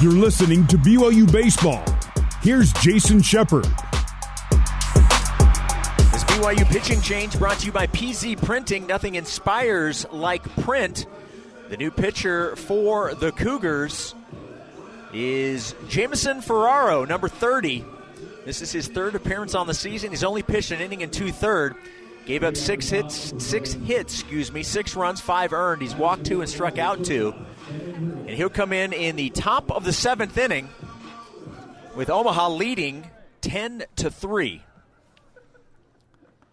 You're listening to BYU Baseball. Here's Jason Shepard. This BYU pitching change brought to you by PZ Printing. Nothing inspires like print. The new pitcher for the Cougars is Jamison Ferraro, number 30. This is his third appearance on the season. He's only pitched an inning and two third. Gave up six hits, six hits, excuse me, six runs, five earned. He's walked two and struck out two. And he'll come in in the top of the seventh inning with Omaha leading 10 to 3.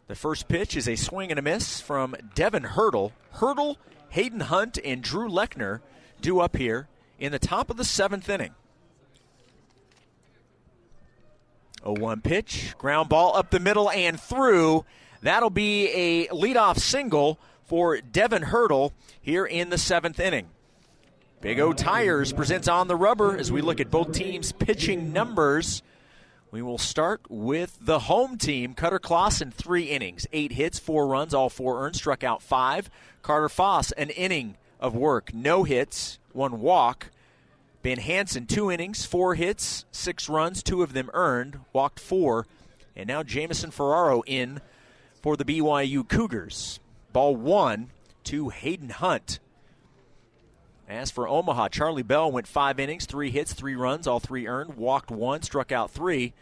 The first pitch is a swing and a miss from Devin Hurdle. Hurdle, Hayden Hunt, and Drew Lechner due up here in the top of the seventh inning. 0 1 pitch, ground ball up the middle and through. That'll be a leadoff single for Devin Hurdle here in the seventh inning. Big O Tires presents on the rubber as we look at both teams' pitching numbers. We will start with the home team. Cutter Clausen, three innings, eight hits, four runs, all four earned, struck out five. Carter Foss, an inning of work, no hits, one walk. Ben Hansen, two innings, four hits, six runs, two of them earned, walked four. And now Jamison Ferraro in for the BYU Cougars. Ball one to Hayden Hunt. As for Omaha, Charlie Bell went five innings, three hits, three runs, all three earned, walked one, struck out three.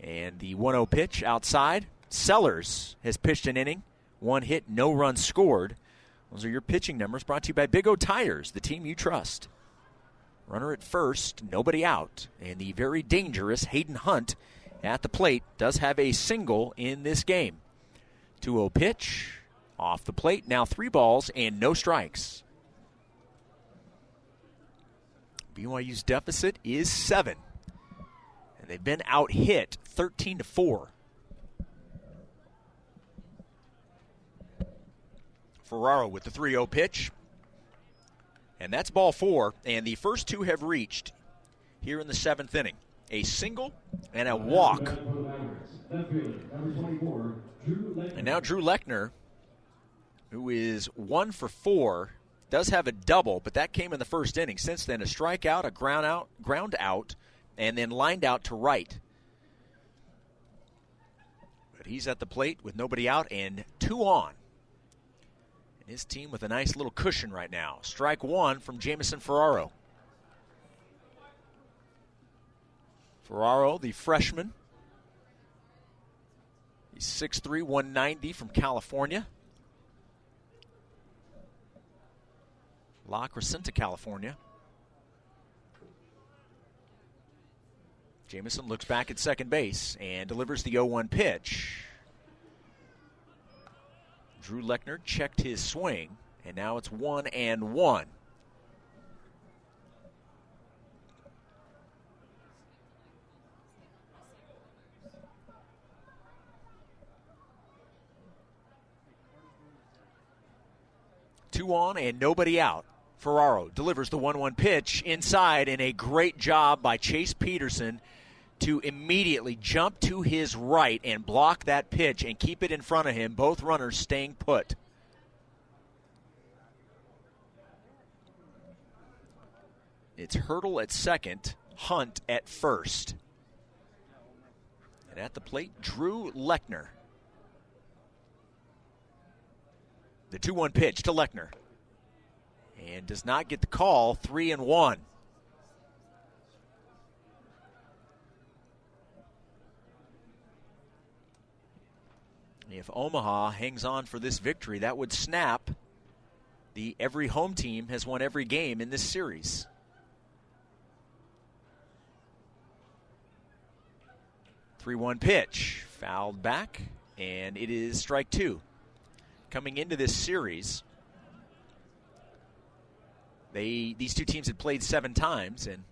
And the 1 0 pitch outside. Sellers has pitched an inning, one hit, no runs scored. Those are your pitching numbers brought to you by Big O Tires, the team you trust. Runner at first, nobody out. And the very dangerous Hayden Hunt at the plate does have a single in this game. 2 0 pitch, off the plate, now three balls and no strikes. BYU's deficit is seven. And they've been out hit 13 to 4. Ferraro with the 3 0 pitch. And that's ball four. And the first two have reached here in the seventh inning a single and a walk. And now Drew Lechner, who is one for four, does have a double, but that came in the first inning. Since then, a strikeout, a ground out, ground out, and then lined out to right. But he's at the plate with nobody out and two on. And his team with a nice little cushion right now. Strike one from Jamison Ferraro. Ferraro, the freshman. He's 6'3, 190 from California. La Crescenta, California. Jamison looks back at second base and delivers the 0 1 pitch. Drew Lechner checked his swing, and now it's 1 and 1. Two on and nobody out. Ferraro delivers the 1 1 pitch inside, and a great job by Chase Peterson to immediately jump to his right and block that pitch and keep it in front of him, both runners staying put. It's Hurdle at second, Hunt at first. And at the plate, Drew Lechner. The 2 1 pitch to Lechner. And does not get the call, 3 and 1. If Omaha hangs on for this victory, that would snap the every home team has won every game in this series. Three one pitch, fouled back, and it is strike two. Coming into this series, they these two teams had played seven times, and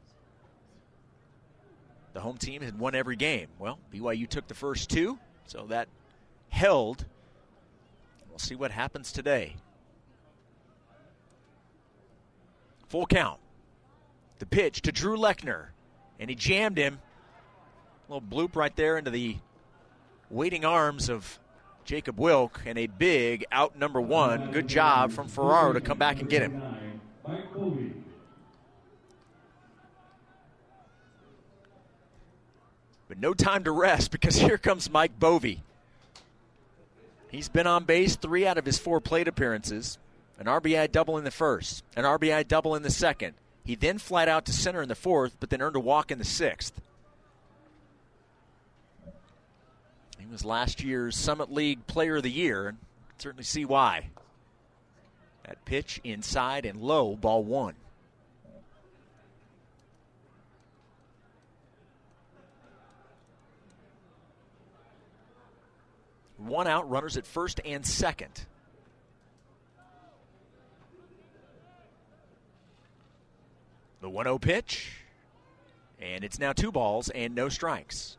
the home team had won every game. Well, BYU took the first two, so that held. We'll see what happens today. Full count. The pitch to Drew Lechner, and he jammed him. A little bloop right there into the waiting arms of Jacob Wilk and a big out number one. Good job from Ferraro to come back and get him. But no time to rest because here comes Mike Boeve. He's been on base three out of his four plate appearances, an RBI double in the first, an RBI double in the second. He then flat out to center in the fourth, but then earned a walk in the sixth. Was last year's Summit League Player of the Year, and certainly see why. That pitch inside and low, ball one. One out, runners at first and second. The 1 0 pitch. And it's now two balls and no strikes.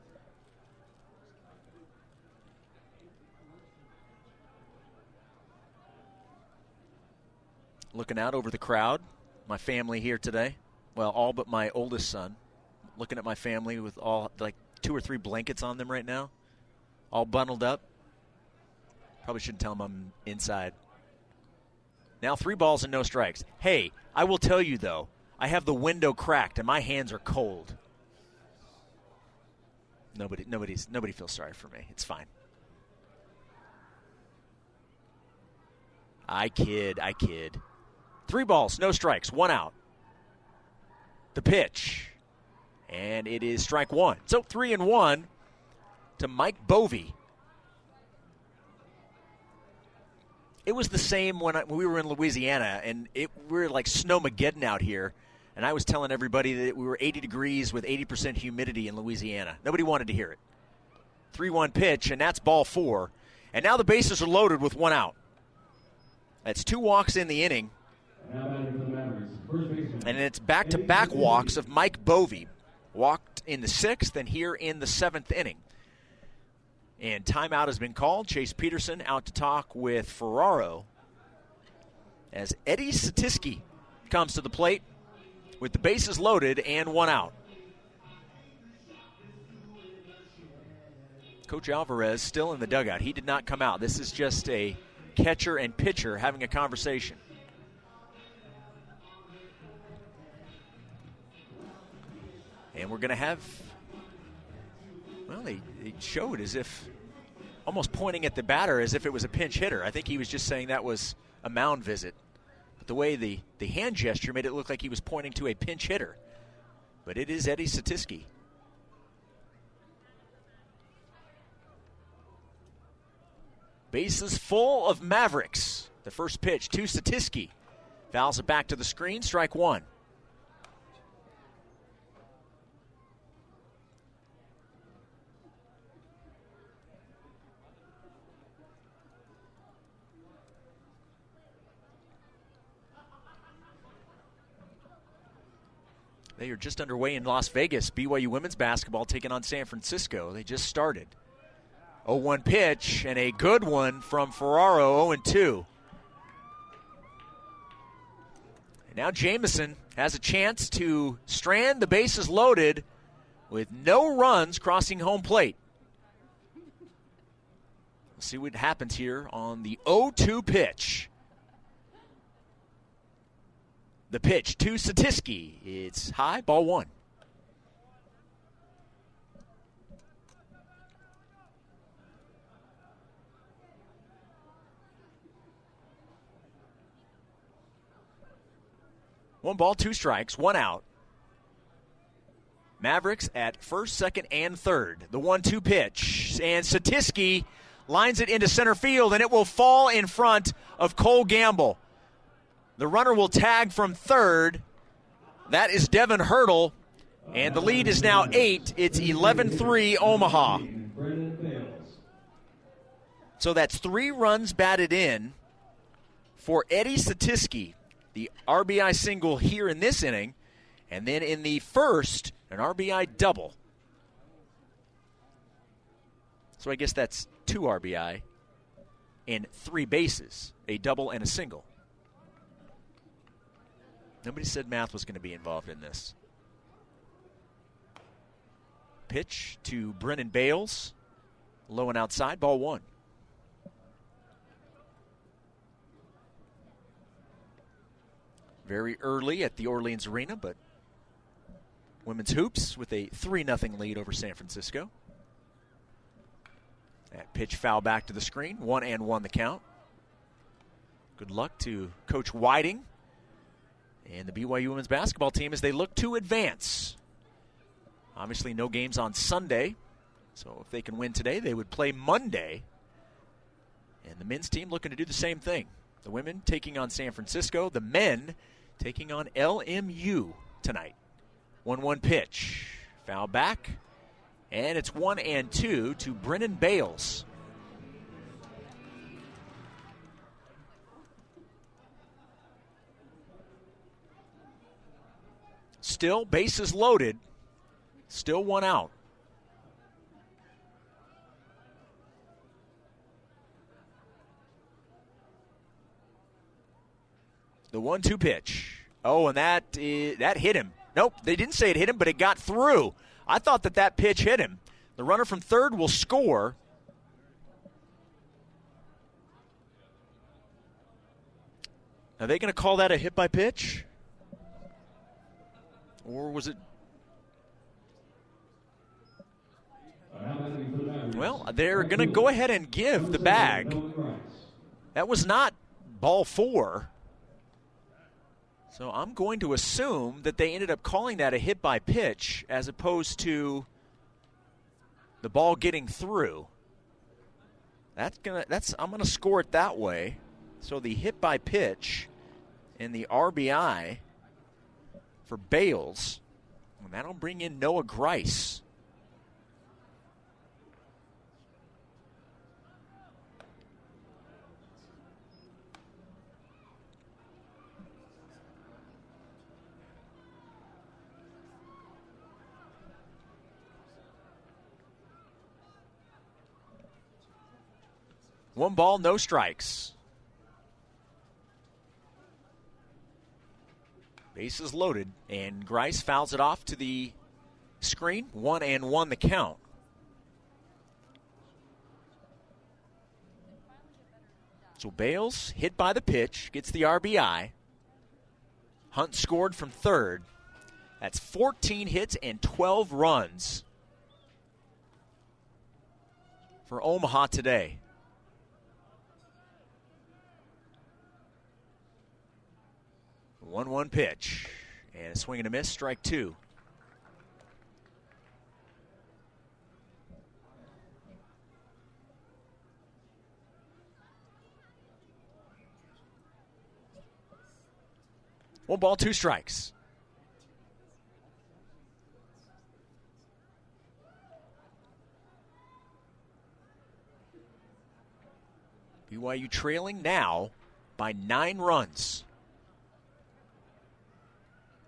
Looking out over the crowd, my family here today. Well, all but my oldest son. Looking at my family with all like two or three blankets on them right now, all bundled up. Probably shouldn't tell them I'm inside. Now three balls and no strikes. Hey, I will tell you though, I have the window cracked and my hands are cold. Nobody, nobody's, nobody feels sorry for me. It's fine. I kid, I kid. Three balls, no strikes, one out. The pitch, and it is strike one. So three and one to Mike Boeve. It was the same when, I, when we were in Louisiana, and it, we were like snowmageddon out here and I was telling everybody that we were 80 degrees with 80% humidity in Louisiana. Nobody wanted to hear it. 3 1 pitch, and that's ball four. And now the bases are loaded with one out. That's two walks in the inning. And it's back to back walks of Mike Boeve. Walked in the sixth and here in the seventh inning. And timeout has been called. Chase Peterson out to talk with Ferraro as Eddie Satisky comes to the plate with the bases loaded and one out. Coach Alvarez still in the dugout. He did not come out. This is just a catcher and pitcher having a conversation. And we're going to have, well, they showed as if almost pointing at the batter as if it was a pinch hitter. I think he was just saying that was a mound visit. But the way the, the hand gesture made it look like he was pointing to a pinch hitter. But it is Eddie Satisky. Bases full of Mavericks. The first pitch to Satisky. Fouls it back to the screen. Strike one. They are just underway in Las Vegas. BYU women's basketball taking on San Francisco. They just started. 0 1 pitch and a good one from Ferraro 0 2. Now Jamison has a chance to strand the bases loaded with no runs crossing home plate. We'll see what happens here on the 0 2 pitch. The pitch to Satisky. It's high, ball one. One ball, two strikes, one out. Mavericks at first, second, and third. The one two pitch. And Satisky lines it into center field, and it will fall in front of Cole Gamble. The runner will tag from third. That is Devin Hurdle. And the lead is now eight. It's 11 3 Omaha. So that's three runs batted in for Eddie Satisky, the RBI single here in this inning. And then in the first, an RBI double. So I guess that's two RBI and three bases, a double and a single. Nobody said math was going to be involved in this. Pitch to Brennan Bales. Low and outside, ball one. Very early at the Orleans Arena, but women's hoops with a 3 0 lead over San Francisco. That pitch foul back to the screen, one and one the count. Good luck to Coach Whiting and the BYU women's basketball team as they look to advance. Obviously, no games on Sunday, so if they can win today, they would play Monday. And the men's team looking to do the same thing. The women taking on San Francisco, the men taking on LMU tonight. 1 1 pitch. Foul back. And it's 1 and 2 to Brennan Bales. Still, bases loaded. Still one out. The one-two pitch. Oh, and that uh, that hit him. Nope, they didn't say it hit him, but it got through. I thought that that pitch hit him. The runner from third will score. Are they going to call that a hit by pitch? Or was it? Well, they're going to go ahead and give the bag. That was not ball four. So I'm going to assume that they ended up calling that a hit by pitch as opposed to the ball getting through. That's gonna that's I'm gonna score it that way. So the hit by pitch and the RBI for Bales, and that'll bring in Noah Grice. One ball, no strikes. Bases loaded, and Grice fouls it off to the screen. One and one the count. So Bales hit by the pitch, gets the RBI. Hunt scored from third. That's 14 hits and 12 runs for Omaha today. 1 1 pitch. And a swing and a miss, strike two. One ball, two strikes. BYU trailing now by nine runs.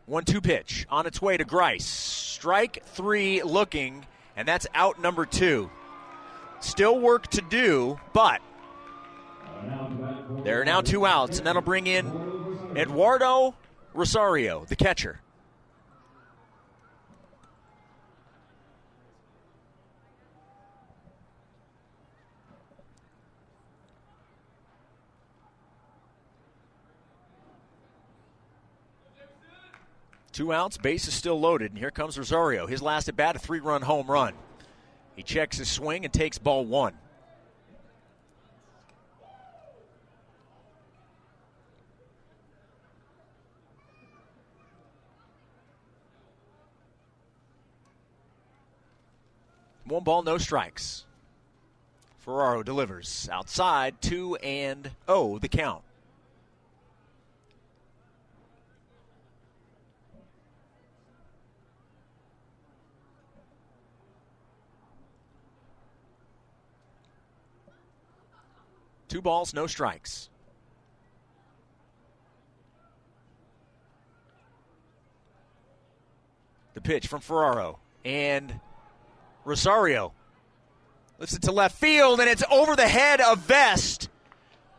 One two pitch on its way to Grice. Strike three looking, and that's out number two. Still work to do, but there are now two outs, and that'll bring in Eduardo Rosario, the catcher. Two outs, base is still loaded, and here comes Rosario. His last at bat, a three run home run. He checks his swing and takes ball one. One ball, no strikes. Ferraro delivers outside, two and oh, the count. Two balls, no strikes. The pitch from Ferraro and Rosario lifts it to left field, and it's over the head of Vest.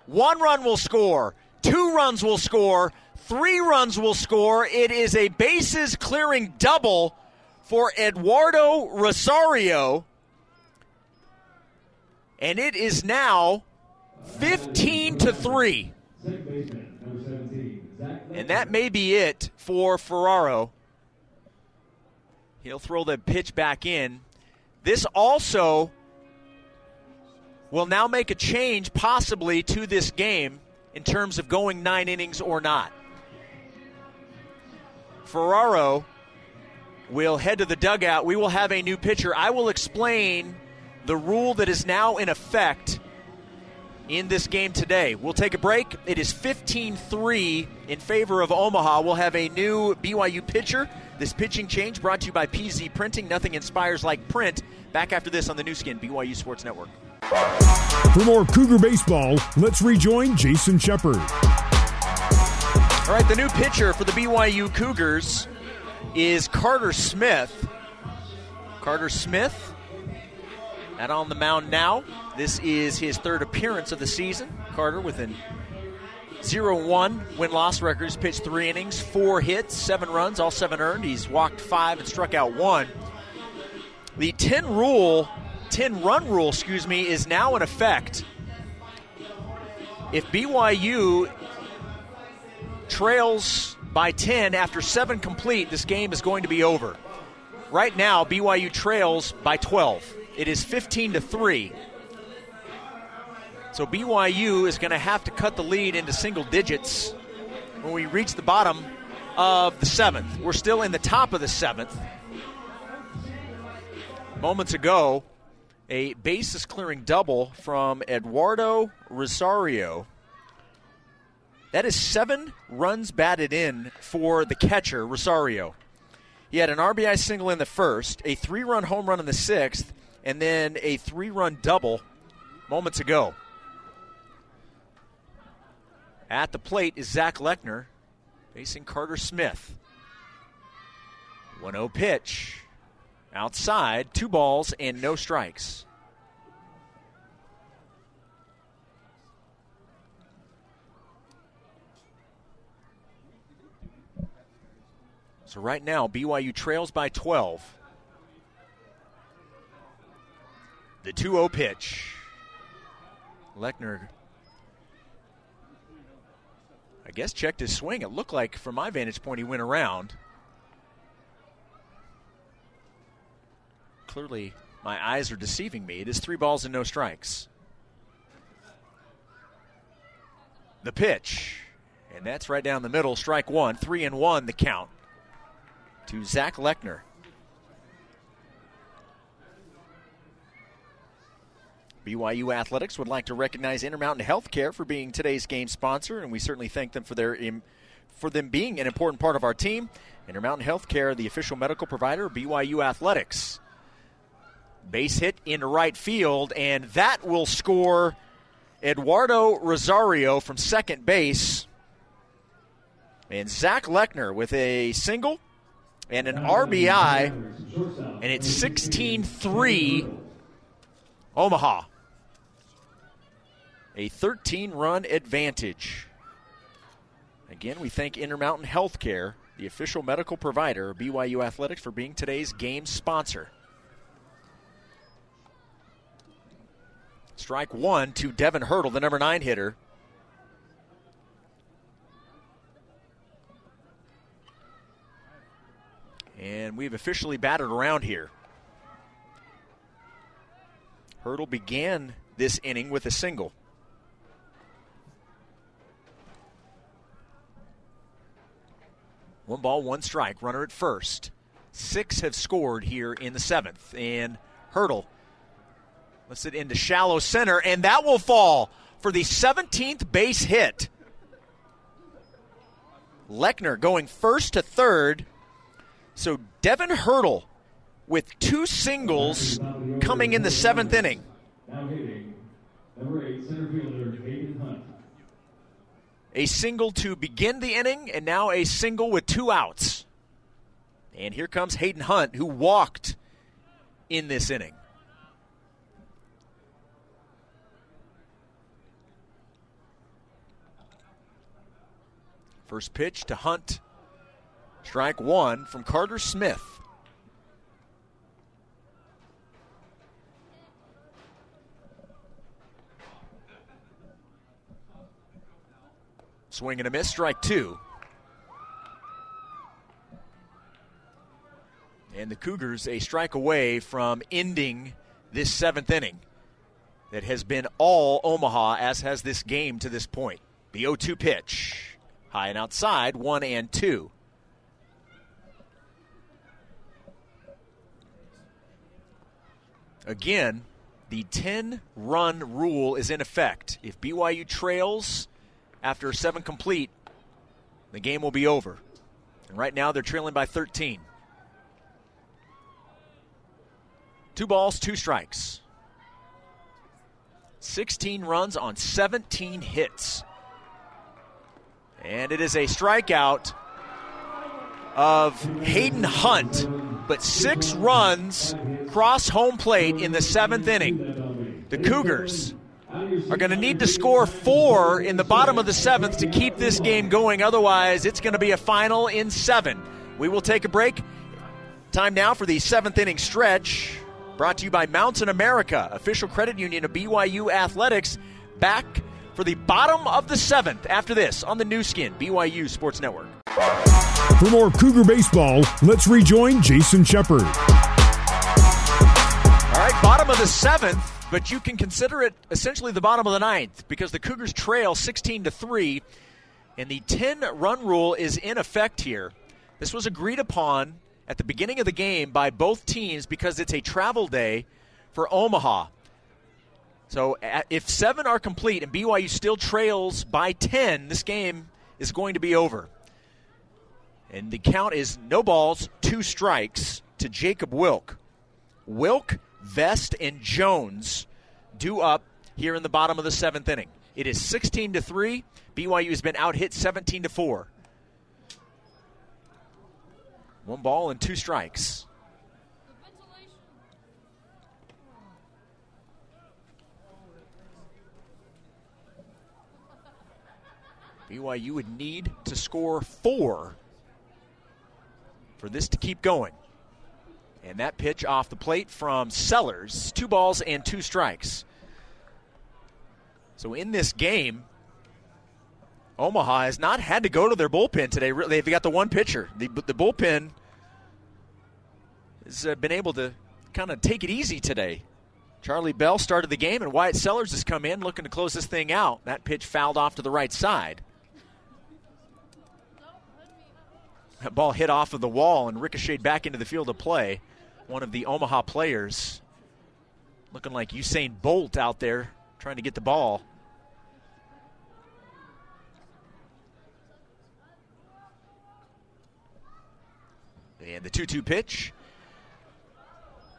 One run will score, two runs will score, three runs will score. It is a bases clearing double for Eduardo Rosario. And it is now 15 to 3. And that may be it for Ferraro. He'll throw the pitch back in. This also will now make a change possibly to this game in terms of going nine innings or not. Ferraro will head to the dugout. We will have a new pitcher. I will explain the rule that is now in effect in this game today. We'll take a break. It is 15 3 in favor of Omaha. We'll have a new BYU pitcher. This pitching change brought to you by PZ Printing. Nothing inspires like print. Back after this on the Nu Skin, BYU Sports Network. For more Cougar baseball, let's rejoin Jason Shepard. All right, the new pitcher for the BYU Cougars is Carter Smith. Carter Smith out on the mound now. This is his third appearance of the season. Carter with an 0 1 win loss record. He's pitched three innings, four hits, seven runs, all seven earned. He's walked five and struck out one. The 10 rule, 10 run rule, excuse me, is now in effect. If BYU trails by 10 after seven complete, this game is going to be over. Right now, BYU trails by 12. It is 15 to 3. So BYU is going to have to cut the lead into single digits when we reach the bottom of the seventh. We're still in the top of the seventh. Moments ago, a basis clearing double from Eduardo Rosario. That is seven runs batted in for the catcher, Rosario. He had an RBI single in the first, a three run home run in the sixth, and then a three run double moments ago. At the plate is Zach Lechner facing Carter Smith. 1 0 pitch. Outside, two balls and no strikes. So right now, BYU trails by 12. The 2 0 pitch. Lechner, I guess, checked his swing. It looked like, from my vantage point, he went around. Clearly, my eyes are deceiving me. It is three balls and no strikes. The pitch, and that's right down the middle. Strike one, three and one, the count to Zach Lechner. BYU Athletics would like to recognize Intermountain Healthcare for being today's game sponsor, and we certainly thank them for their for them being an important part of our team. Intermountain Healthcare, the official medical provider of BYU Athletics. Base hit in right field, and that will score Eduardo Rosario from second base. And Zach Lechner with a single and an RBI, and it's 16 3 Omaha a 13 run advantage. Again, we thank Intermountain Healthcare, the official medical provider of BYU Athletics, for being today's game sponsor. Strike one to Devin Hurdle, the number nine hitter. And we've officially batted around here. Hurdle began this inning with a single. One ball, one strike. Runner at first. Six have scored here in the seventh. And Hurdle lets it into shallow center, and that will fall for the 17th base hit. Lechner going first to third. So Devin Hurdle with two singles coming in the seventh inning. Now hitting, number eight, center fielder a single to begin the inning, and now a single with two outs. And here comes Hayden Hunt, who walked in this inning. First pitch to Hunt. Strike one from Carter Smith. Swing and a miss, strike two. And the Cougars a strike away from ending this seventh inning that has been all Omaha, as has this game to this point. The 0 2 pitch. High and outside, one and two. Again, the 10 run rule is in effect. If BYU trails after seven complete, the game will be over. And right now they're trailing by 13. Two balls, two strikes. 16 runs on 17 hits. And it is a strikeout of Hayden Hunt, but six runs cross home plate in the seventh inning. The Cougars are going to need to score four in the bottom of the seventh to keep this game going. Otherwise, it's going to be a final in seven. We will take a break. Time now for the seventh inning stretch. Brought to you by Mountain America, official credit union of BYU Athletics. Back for the bottom of the seventh after this on the Nu Skin, BYU Sports Network. For more Cougar baseball, let's rejoin Jason Shepard. All right, bottom of the seventh, but you can consider it essentially the bottom of the ninth because the Cougars trail 16 to 3, and the 10 run rule is in effect here. This was agreed upon at the beginning of the game by both teams because it's a travel day for Omaha. So if seven are complete and BYU still trails by 10, this game is going to be over. And the count is no balls, two strikes to Jacob Wilk. Wilk, Vest, and Jones due up here in the bottom of the seventh inning. It is 16 to 3. BYU has been out hit 17 to 4. One ball and two strikes. BYU would need to score four for this to keep going. And that pitch off the plate from Sellers, two balls and two strikes. So in this game, Omaha has not had to go to their bullpen today. They've got the one pitcher. The, the bullpen has uh, been able to kind of take it easy today. Charlie Bell started the game, and Wyatt Sellers has come in looking to close this thing out. That pitch fouled off to the right side. That ball hit off of the wall and ricocheted back into the field of play. One of the Omaha players looking like Usain Bolt out there trying to get the ball. And the 2 2 pitch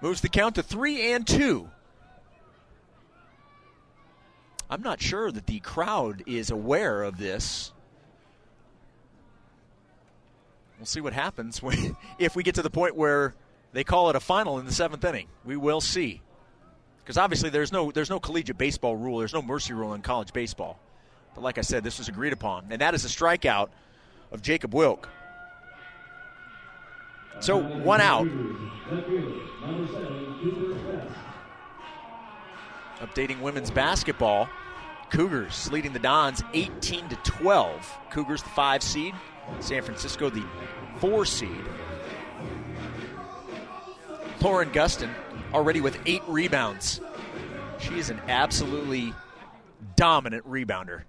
moves the count to 3 and 2. I'm not sure that the crowd is aware of this. We'll see what happens if we get to the point where they call it a final in the seventh inning. We will see, because obviously there's no there's no collegiate baseball rule. There's no mercy rule in college baseball. But like I said, this was agreed upon, and that is a strikeout of Jacob Wilk. So one out. Updating women's basketball. Cougars leading the Dons 18 to 12. Cougars the five seed. San Francisco the four seed. Lauren Gustin already with eight rebounds. She is an absolutely dominant rebounder,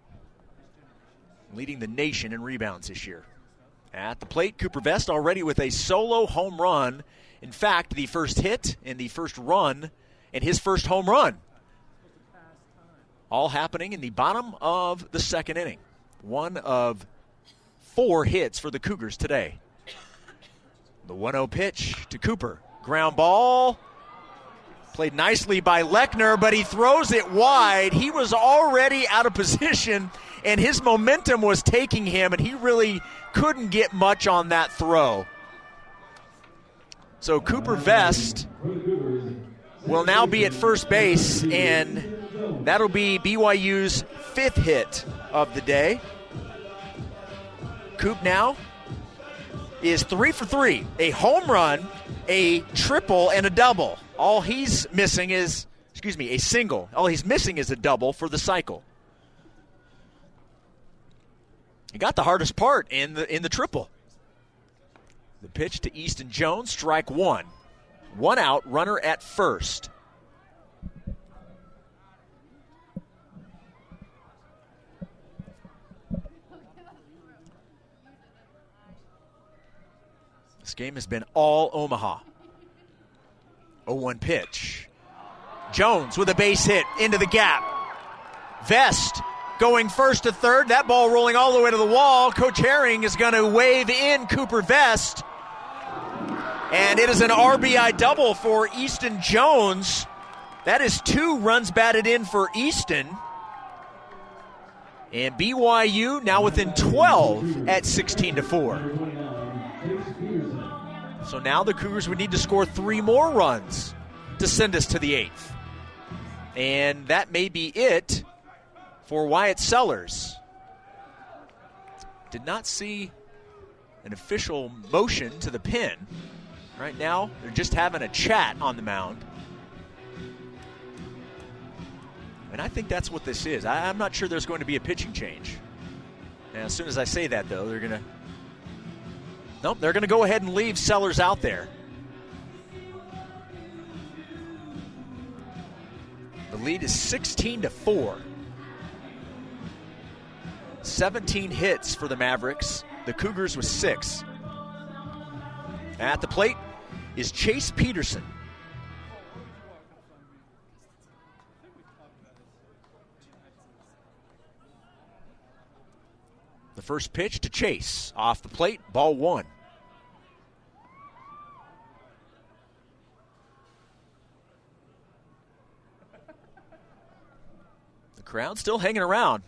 leading the nation in rebounds this year. At the plate, Cooper Vest already with a solo home run. In fact, the first hit and the first run and his first home run. All happening in the bottom of the second inning. One of four hits for the Cougars today. The 1 0 pitch to Cooper. Ground ball. Played nicely by Lechner, but he throws it wide. He was already out of position, and his momentum was taking him, and he really couldn't get much on that throw. So Cooper Vest will now be at first base, and that'll be BYU's fifth hit of the day. Coop now is three for three a home run, a triple, and a double. All he's missing is, excuse me, a single. All he's missing is a double for the cycle. He got the hardest part in the in the triple. The pitch to Easton Jones, strike one. One out, runner at first. This game has been all Omaha. 0 1 pitch. Jones with a base hit into the gap. Vest going first to third. That ball rolling all the way to the wall. Coach Herring is going to wave in Cooper Vest. And it is an RBI double for Easton Jones. That is two runs batted in for Easton. And BYU now within 12 at 16 to 4. So now the Cougars would need to score three more runs to send us to the eighth. And that may be it for Wyatt Sellers. Did not see an official motion to the pin. Right now, they're just having a chat on the mound. And I think that's what this is. I, am not sure there's going to be a pitching change. And as soon as I say that, though, they're going to. Nope, they're going to go ahead and leave Sellers out there. The lead is 16 to 4. 17 hits for the Mavericks. The Cougars with six. At the plate is Chase Peterson. First pitch to Chase. Off the plate, ball one. The crowd still hanging around.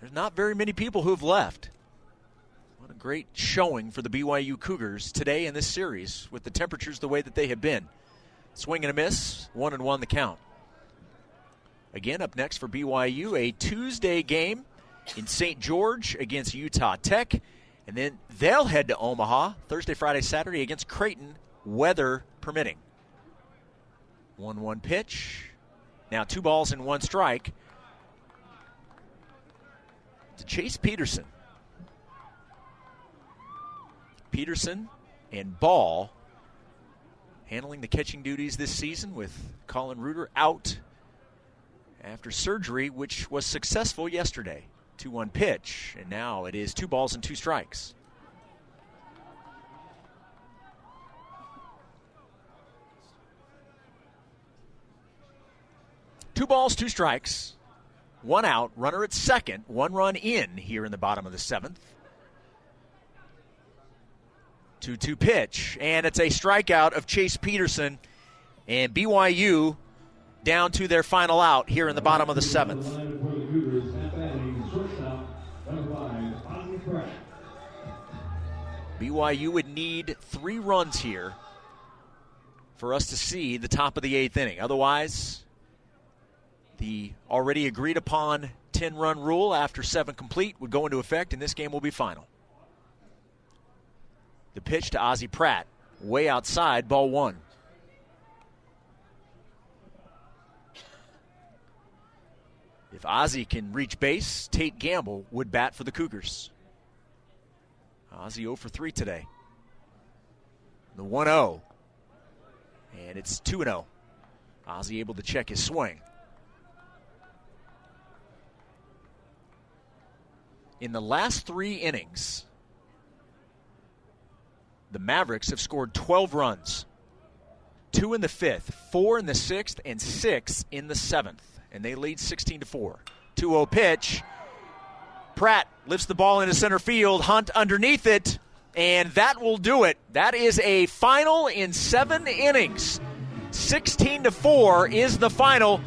There's not very many people who've left. What a great showing for the BYU Cougars today in this series with the temperatures the way that they have been. Swing and a miss, one and one the count. Again, up next for BYU, a Tuesday game in St. George against Utah Tech. And then they'll head to Omaha Thursday, Friday, Saturday against Creighton, weather permitting. 1 1 pitch. Now two balls and one strike to Chase Peterson. Peterson and Ball handling the catching duties this season with Colin Reuter out after surgery, which was successful yesterday. 2 1 pitch, and now it is two balls and two strikes. Two balls, two strikes. One out, runner at second, one run in here in the bottom of the seventh. 2 2 pitch, and it's a strikeout of Chase Peterson, and BYU down to their final out here in the bottom of the seventh. BYU would need three runs here for us to see the top of the eighth inning. Otherwise, the already agreed upon 10 run rule after seven complete would go into effect, and this game will be final. The pitch to Ozzie Pratt, way outside, ball one. If Ozzie can reach base, Tate Gamble would bat for the Cougars. Ozzie 0 for 3 today. The 1 0. And it's 2 0. Ozzie able to check his swing. in the last three innings, the Mavericks have scored 12 runs two in the fifth, four in the sixth, and six in the seventh. And they lead 16 to 4. 2 0 pitch. Pratt lifts the ball into center field, Hunt underneath it, and that will do it. That is a final in seven innings. 16 to 4 is the final.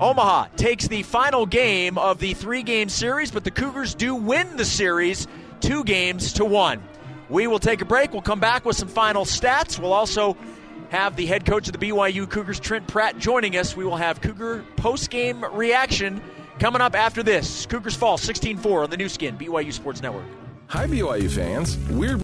Omaha takes the final game of the three game series, but the Cougars do win the series two games to one. We will take a break. We'll come back with some final stats. We'll also have the head coach of the BYU Cougars, Trent Pratt, joining us. We will have Cougar post game reaction coming up after this. Cougars fall 16 4 on the Nu Skin, BYU Sports Network. Hi, BYU fans. We're